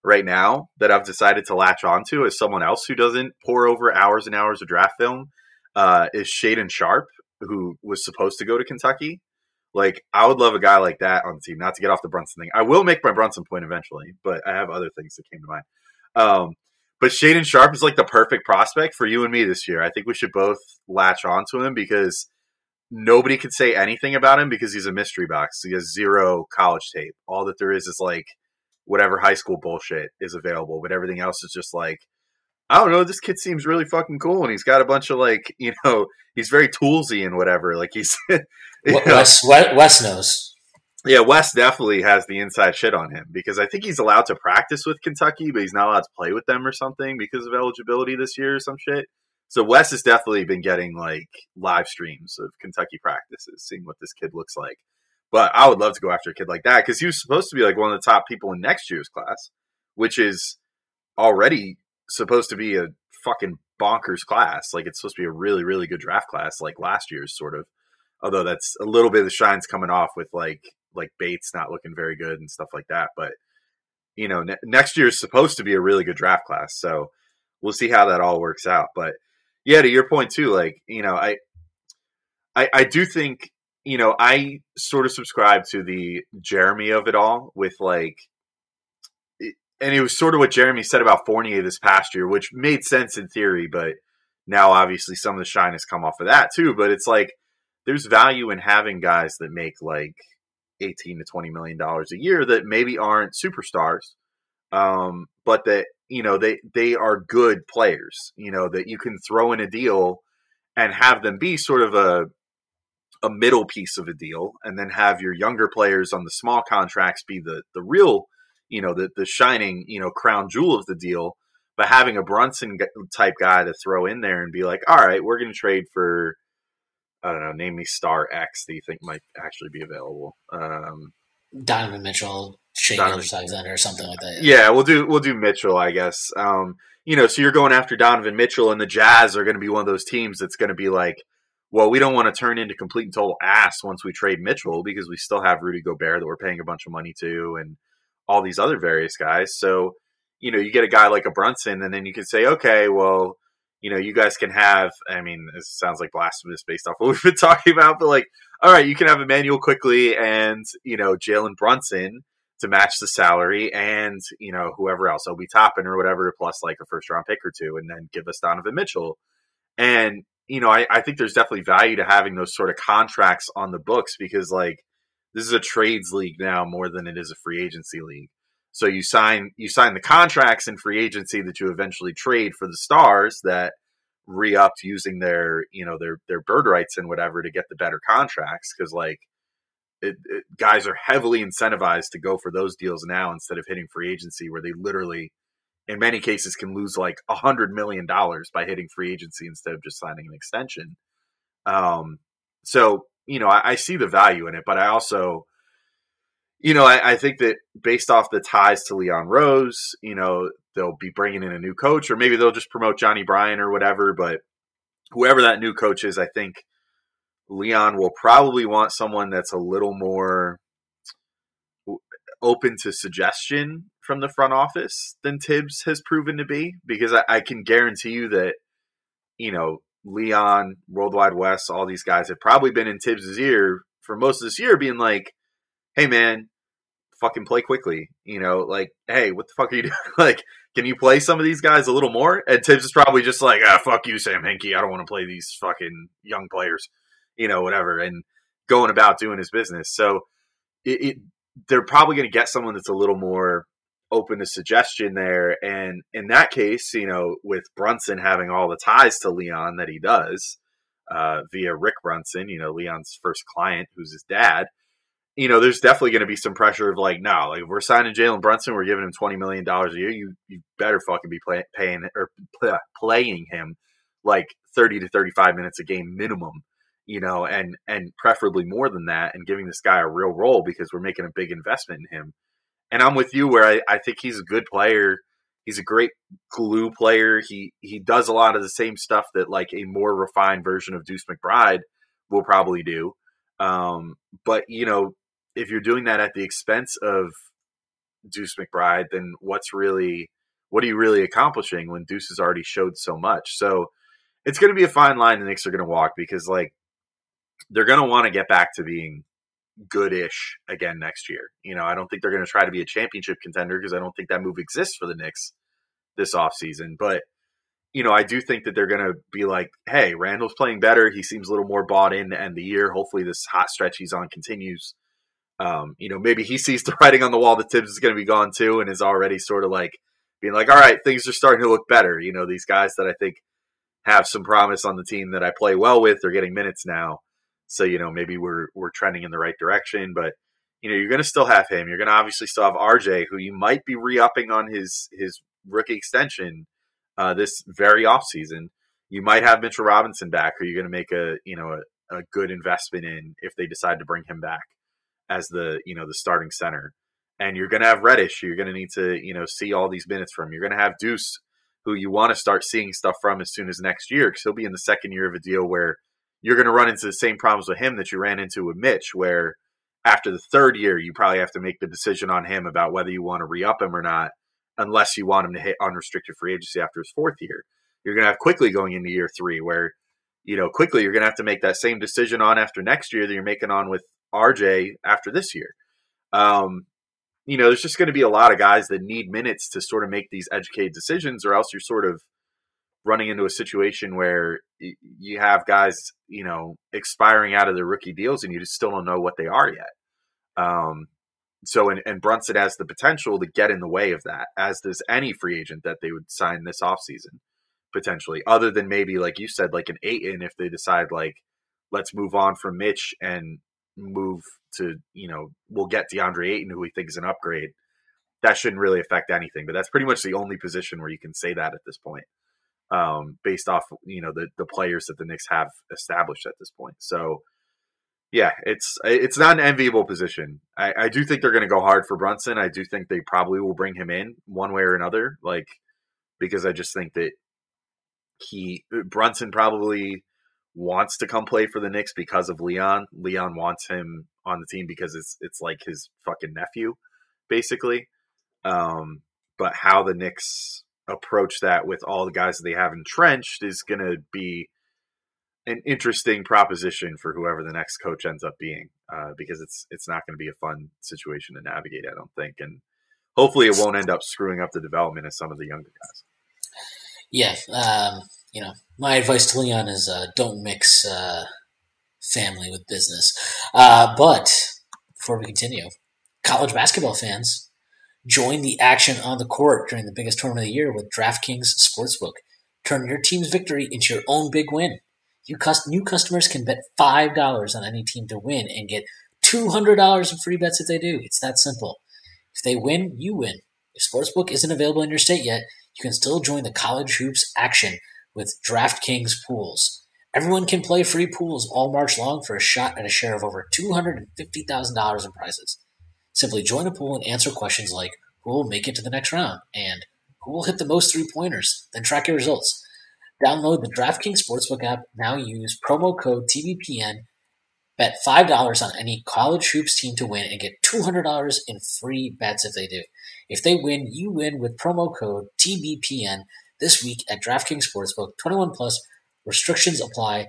B: right now that I've decided to latch onto is someone else who doesn't pour over hours and hours of draft film uh, is Shaedon Sharpe, who was supposed to go to Kentucky. Like, I would love a guy like that on the team. Not to get off the Brunson thing, I will make my Brunson point eventually, but I have other things that came to mind. Um, but Shaedon Sharpe is like the perfect prospect for you and me this year. I think we should both latch onto him because nobody could say anything about him because he's a mystery box. He has zero college tape. All that there is is like whatever high school bullshit is available, but everything else is just like I don't know. This kid seems really fucking cool, and he's got a bunch of like you know he's very toolsy and whatever. Like he's
A: Wes, Wes knows.
B: Yeah, Wes definitely has the inside shit on him because I think he's allowed to practice with Kentucky, but he's not allowed to play with them or something because of eligibility this year or some shit. So Wes has definitely been getting like live streams of Kentucky practices, seeing what this kid looks like. But I would love to go after a kid like that because he was supposed to be like one of the top people in next year's class, which is already supposed to be a fucking bonkers class. Like it's supposed to be a really, really good draft class, like last year's sort of. Although that's a little bit of the shine's coming off with like like Bates not looking very good and stuff like that. But you know, ne- next year is supposed to be a really good draft class, so we'll see how that all works out. But yeah, to your point too, like you know, I I, I do think you know, I sort of subscribe to the Jeremy of it all with like, and it was sort of what Jeremy said about Fournier this past year, which made sense in theory, but now obviously some of the shine has come off of that too. But it's like there's value in having guys that make like 18 to 20 million dollars a year that maybe aren't superstars, um, but that you know they they are good players. You know that you can throw in a deal and have them be sort of a a middle piece of a deal and then have your younger players on the small contracts be the the real you know the the shining you know crown jewel of the deal but having a Brunson type guy to throw in there and be like all right we're going to trade for I don't know name me star X that you think might actually be available um,
A: Donovan Mitchell Shane Shea Alexander or something like that
B: yeah. yeah we'll do we'll do Mitchell I guess um, you know so you're going after Donovan Mitchell and the Jazz are going to be one of those teams that's going to be like well, we don't want to turn into complete and total ass once we trade Mitchell because we still have Rudy Gobert that we're paying a bunch of money to and all these other various guys. So, you know, you get a guy like a Brunson and then you can say, okay, well, you know, you guys can have, I mean, this sounds like blasphemous based off what we've been talking about, but like, all right, you can have Immanuel Quickley and, you know, Jalen Brunson to match the salary and, you know, whoever else, Obi Toppin or whatever, plus like a first round pick or two, and then give us Donovan Mitchell. And you know, I, I think there's definitely value to having those sort of contracts on the books because like this is a trades league now more than it is a free agency league. So you sign you sign the contracts in free agency that you eventually trade for the stars that re-upped using their you know their their bird rights and whatever to get the better contracts because like it, it, guys are heavily incentivized to go for those deals now instead of hitting free agency where they literally in many cases can lose like a hundred million dollars by hitting free agency instead of just signing an extension. Um, so you know, I, I, see the value in it, but I also, you know, I, I, think that based off the ties to Leon Rose, you know, they'll be bringing in a new coach, or maybe they'll just promote Johnnie Bryant or whatever. But whoever that new coach is, I think Leon will probably want someone that's a little more open to suggestion from the front office than Thibs has proven to be because I, I can guarantee you that, you know, Leon, Worldwide Wes, all these guys have probably been in Thibs's ear for most of this year being like, hey, man, fucking play Quickley. You know, like, hey, what the fuck are you doing? like, can you play some of these guys a little more? And Thibs is probably just like, ah, fuck you, Sam Hinkie. I don't want to play these fucking young players, you know, whatever, and going about doing his business. So it, it they're probably going to get someone that's a little more open to suggestion there. And in that case, you know, with Brunson having all the ties to Leon that he does uh, via Rick Brunson, you know, Leon's first client, who's his dad, you know, there's definitely going to be some pressure of like, no, like if we're signing Jalen Brunson, we're giving him twenty million dollars a year. You you better fucking be play, paying or play, playing him like thirty to thirty five minutes a game minimum you know, and and preferably more than that, and giving this guy a real role because we're making a big investment in him. And I'm with you where I, I think he's a good player. He's a great glue player. He he does a lot of the same stuff that like a more refined version of Deuce McBride will probably do. Um, but you know, if you're doing that at the expense of Deuce McBride, then what's really what are you really accomplishing when Deuce has already showed so much? So it's going to be a fine line the Knicks are going to walk because like they're going to want to get back to being goodish again next year. You know, I don't think they're going to try to be a championship contender because I don't think that move exists for the Knicks this offseason. But, you know, I do think that they're going to be like, hey, Randle's playing better. He seems a little more bought in to end the year. Hopefully, this hot stretch he's on continues. Um, you know, maybe he sees the writing on the wall that Thibs is going to be gone too and is already sort of like being like, all right, things are starting to look better. You know, these guys that I think have some promise on the team that I play well with, they're getting minutes now. So, you know, maybe we're we're trending in the right direction. But, you know, you're gonna still have him. You're gonna obviously still have RJ, who you might be re upping on his his rookie extension uh, this very off season. You might have Mitchell Robinson back, who you're gonna make a you know a, a good investment in if they decide to bring him back as the you know the starting center. And you're gonna have Reddish. You're gonna need to you know see all these minutes from. You're gonna have Deuce who you want to start seeing stuff from as soon as next year because he'll be in the second year of a deal where you're going to run into the same problems with him that you ran into with Mitch, where after the third year, you probably have to make the decision on him about whether you want to re up him or not, unless you want him to hit unrestricted free agency after his fourth year. You're going to have Quickley going into year three, where, you know, Quickley you're going to have to make that same decision on after next year that you're making on with RJ after this year. Um, you know, there's just going to be a lot of guys that need minutes to sort of make these educated decisions, or else you're sort of running into a situation where you have guys, you know, expiring out of their rookie deals and you just still don't know what they are yet. Um, so, and, and Brunson has the potential to get in the way of that, as does any free agent that they would sign this offseason, potentially, other than maybe, like you said, like an Ayton if they decide, like, let's move on from Mitch and move to, you know, we'll get DeAndre Ayton, who we think is an upgrade. That shouldn't really affect anything, but that's pretty much the only position where you can say that at this point um, based off you know the the players that the Knicks have established at this point. So yeah, it's it's not an enviable position. I, I do think they're going to go hard for Brunson. I do think they probably will bring him in one way or another, like because I just think that he Brunson probably wants to come play for the Knicks because of Leon. Leon wants him on the team because it's it's like his fucking nephew, basically. Um, but how the Knicks approach that with all the guys that they have entrenched is going to be an interesting proposition for whoever the next coach ends up being, uh, because it's it's not going to be a fun situation to navigate. I don't think, and hopefully, it won't end up screwing up the development of some of the younger guys.
A: Yeah, um, you know, my advice to Leon is uh, don't mix uh, family with business. Uh, but before we continue, college basketball fans, Join the action on the court during the biggest tournament of the year with DraftKings Sportsbook. Turn your team's victory into your own big win. You cust- new customers can bet $5 on any team to win and get $200 in free bets if they do. It's that simple. If they win, you win. If Sportsbook isn't available in your state yet, you can still join the college hoops action with DraftKings pools. Everyone can play free pools all March long for a shot at a share of over $250,000 in prizes. Simply join a pool and answer questions like who will make it to the next round and who will hit the most three pointers, then track your results. Download the DraftKings Sportsbook app. Now use promo code TBPN. Bet $5 on any college hoops team to win and get $200 in free bets if they do. If they win, you win with promo code TBPN this week at DraftKings Sportsbook. 21 plus restrictions apply.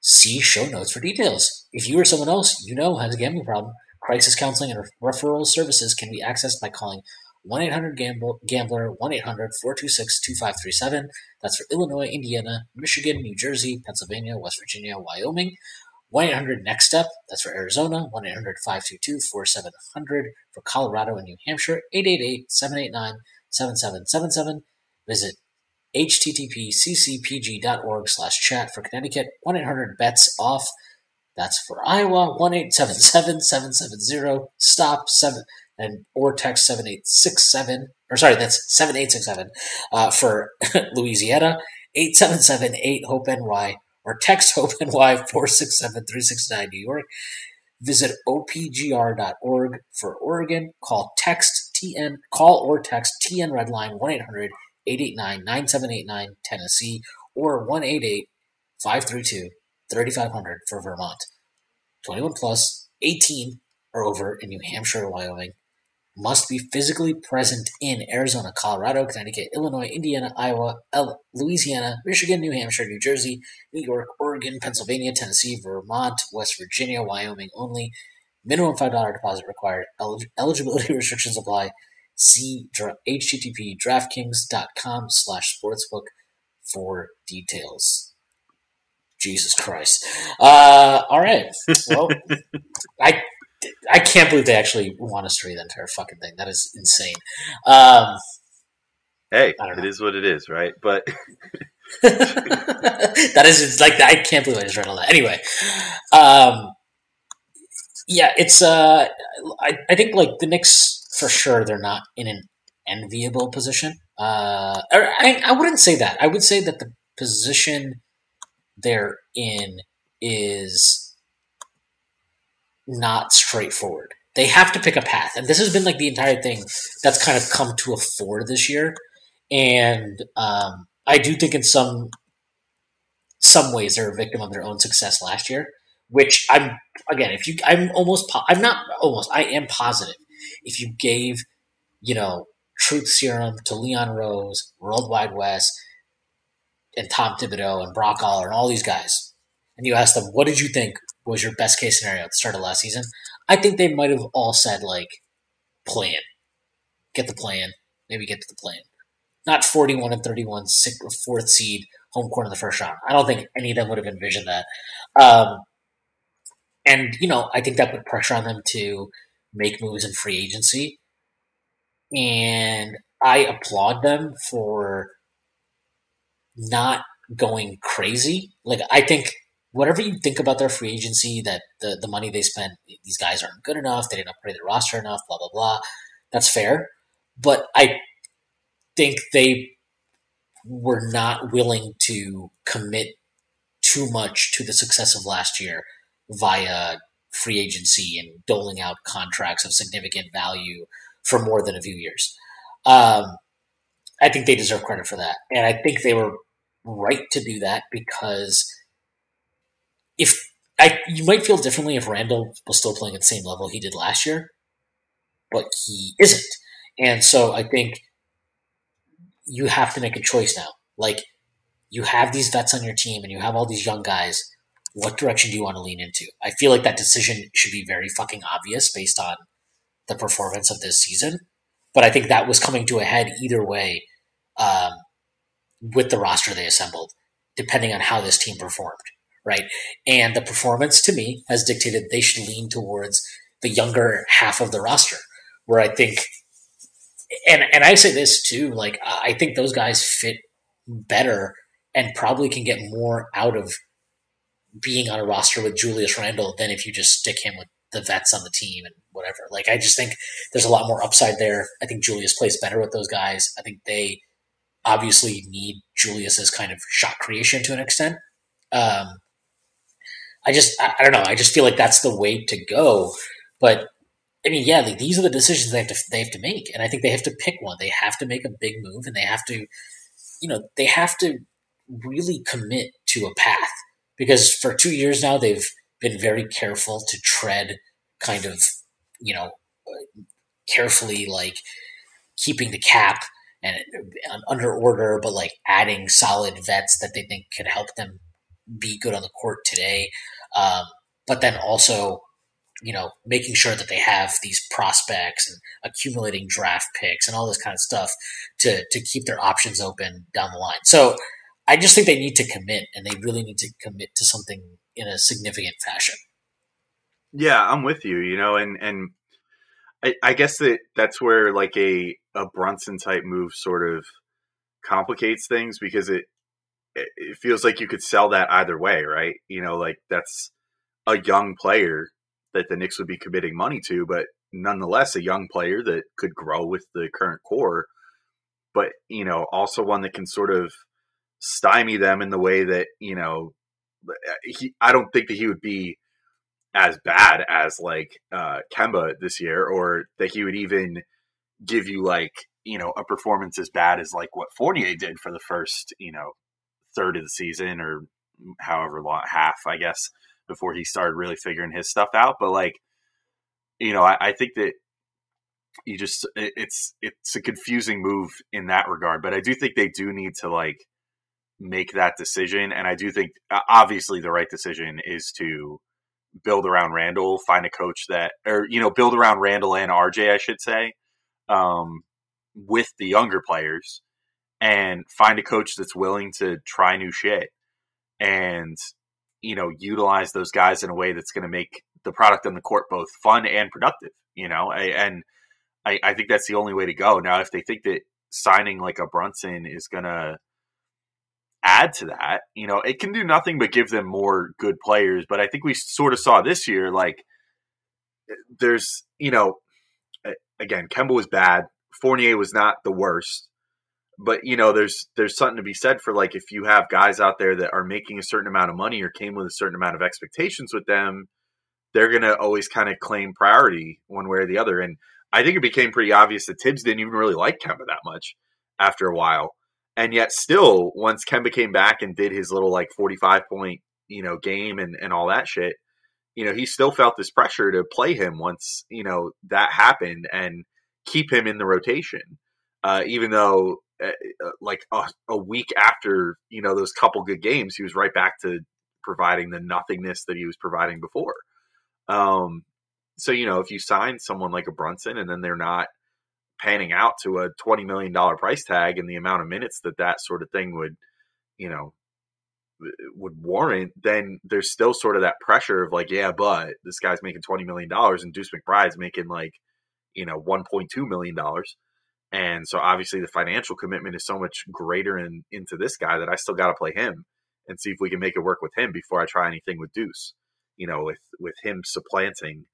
A: See show notes for details. If you or someone else you know has a gambling problem, Crisis counseling and referral services can be accessed by calling 1 800 Gambler 1 800 426 2537. That's for Illinois, Indiana, Michigan, New Jersey, Pennsylvania, West Virginia, Wyoming. 1 800 Next Step. That's for Arizona. 1 800 522 4700. For Colorado and New Hampshire. 888 789 7777. Visit http ccpg.org slash chat for Connecticut. 1 800 bets off. That's for Iowa, 1-877-770, stop 7, and or text 7867, or sorry, that's 7867, uh, for Louisiana, 877-8-HOPE-NY, or text HOPE NY 467 369 New York. Visit opgr.org for Oregon. Call text TN call or text TN Redline 1 800 889 9789 Tennessee or 188 532 3500 for Vermont. 21 plus, 18 or over in New Hampshire, or Wyoming. Must be physically present in Arizona, Colorado, Connecticut, Illinois, Indiana, Iowa, Louisiana, Michigan, New Hampshire, New Jersey, New York, Oregon, Pennsylvania, Tennessee, Vermont, West Virginia, Wyoming only. Minimum $5 deposit required. eligibility restrictions apply. See http draftkings.com slash sportsbook for details. Jesus Christ. Uh, all right. Well, I I can't believe they actually want us to read the entire fucking thing. That is insane. Um,
B: hey, it is what it is, right? But
A: that is like I can't believe I just read all that. Anyway, um, yeah, it's uh, I I think like the Knicks for sure they're not in an enviable position. Uh, I I wouldn't say that. I would say that the position they're in is not straightforward. They have to pick a path, and this has been like the entire thing that's kind of come to a fore this year. And um, I do think in some some ways they're a victim of their own success last year. Which I'm again, if you, I'm almost, I'm not almost, I am positive. If you gave, you know, truth serum to Leon Rose, World Wide Wes, and Tom Thibodeau and Brock Aller and all these guys, and you asked them, what did you think was your best case scenario at the start of last season? I think they might have all said like, plan, get the plan, maybe get to the plan. Not 41 and 31, sixth, fourth seed, home court in the first round. I don't think any of them would have envisioned that. Um, and, you know, I think that put pressure on them to make moves in free agency. And I applaud them for not going crazy. Like I think whatever you think about their free agency, that the, the money they spent, these guys aren't good enough, they didn't upgrade their roster enough, blah blah blah. That's fair. But I think they were not willing to commit too much to the success of last year via free agency and doling out contracts of significant value for more than a few years. Um, I think they deserve credit for that. And I think they were right to do that because if I, you might feel differently if Randle was still playing at the same level he did last year, but he isn't. And so I think you have to make a choice now. Like you have these vets on your team and you have all these young guys. What direction do you want to lean into? I feel like that decision should be very fucking obvious based on the performance of this season. But I think that was coming to a head either way um, with the roster they assembled, depending on how this team performed, right? And the performance to me has dictated they should lean towards the younger half of the roster, where I think, and and I say this too, like I think those guys fit better and probably can get more out of being on a roster with Julius Randle than if you just stick him with the vets on the team and whatever. Like I just think there's a lot more upside there. I think Julius plays better with those guys. I think they obviously need Julius's kind of shot creation to an extent. Um, I just I, I, don't know. I just feel like that's the way to go. But I mean, yeah, like, these are the decisions they have to they have to make, and I think they have to pick one. They have to make a big move, and they have to, you know, they have to really commit to a path because for two years now they've been very careful to tread kind of, you know, carefully like keeping the cap and under order, but like adding solid vets that they think can help them be good on the court today. Um, but then also, you know, making sure that they have these prospects and accumulating draft picks and all this kind of stuff to to keep their options open down the line. So I just think they need to commit, and they really need to commit to something in a significant fashion.
B: Yeah, I'm with you. You know, and and I, I guess that that's where like a a Brunson type move sort of complicates things because it it feels like you could sell that either way, right? You know, like that's a young player that the Knicks would be committing money to, but nonetheless a young player that could grow with the current core, but you know, also one that can sort of stymie them in the way that, you know, he, I don't think that he would be as bad as like uh, Kemba this year, or that he would even give you like you know a performance as bad as like what Fournier did for the first you know third of the season or however long half I guess before he started really figuring his stuff out. But like you know I, I think that you just it's it's a confusing move in that regard. But I do think they do need to like make that decision, and I do think obviously the right decision is to build around Randle, find a coach that, or you know, build around Randle and RJ, I should say, um, with the younger players, and find a coach that's willing to try new shit, and you know, utilize those guys in a way that's going to make the product on the court both fun and productive. You know, I, and I, I think that's the only way to go. Now, if they think that signing like a Brunson is going to add to that. You know, it can do nothing but give them more good players. But I think we sort of saw this year, like, there's, you know, again, Kemba was bad. Fournier was not the worst. But you know, there's there's something to be said for like if you have guys out there that are making a certain amount of money or came with a certain amount of expectations with them, they're gonna always kind of claim priority one way or the other. And I think it became pretty obvious that Thibs didn't even really like Kemba that much after a while and yet still once Kemba came back and did his little like 45 point you know game and and all that shit you know he still felt this pressure to play him once you know that happened and keep him in the rotation. Uh, even though uh, uh like a, a, week after you know those couple good games he was right back to providing the nothingness that he was providing before. Um so you know if you sign someone like a brunson and then they're not panning out to a $20 million price tag and the amount of minutes that that sort of thing would, you know, would warrant, then there's still sort of that pressure of like, yeah, but this guy's making $20 million and Deuce McBride's making like, you know, $1.2 million. And so obviously the financial commitment is so much greater in, into this guy that I still got to play him and see if we can make it work with him before I try anything with Deuce, you know, with, with him supplanting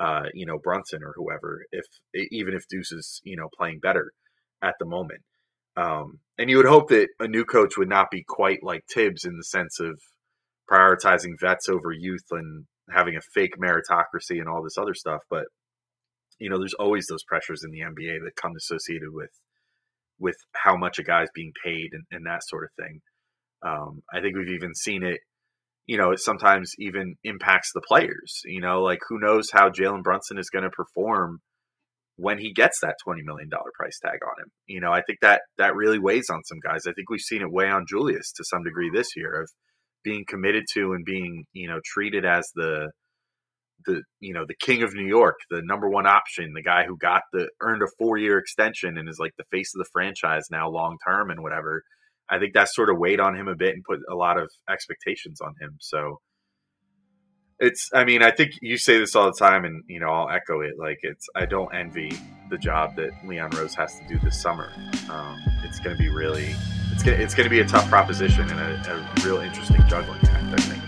B: uh, you know, Brunson or whoever, if even if Deuce is, you know, playing better at the moment. Um, and you would hope that a new coach would not be quite like Thibs in the sense of prioritizing vets over youth and having a fake meritocracy and all this other stuff. But you know, there's always those pressures in the NBA that come associated with with how much a guy's being paid and, and that sort of thing. Um, I think we've even seen it you know, it sometimes even impacts the players. You know, like who knows how Jalen Brunson is going to perform when he gets that twenty million dollar price tag on him. You know, I think that that really weighs on some guys. I think we've seen it weigh on Julius to some degree this year of being committed to and being you know treated as the the you know the king of New York, the number one option, the guy who got the earned a four year extension and is like the face of the franchise now long term and whatever. I think that sort of weighed on him a bit and put a lot of expectations on him. So it's, I mean, I think you say this all the time, and you know, I'll echo it. Like, it's, I don't envy the job that Leon Rose has to do this summer. Um, it's going to be really, it's going to, it's to be a tough proposition and a, a real interesting juggling act. I think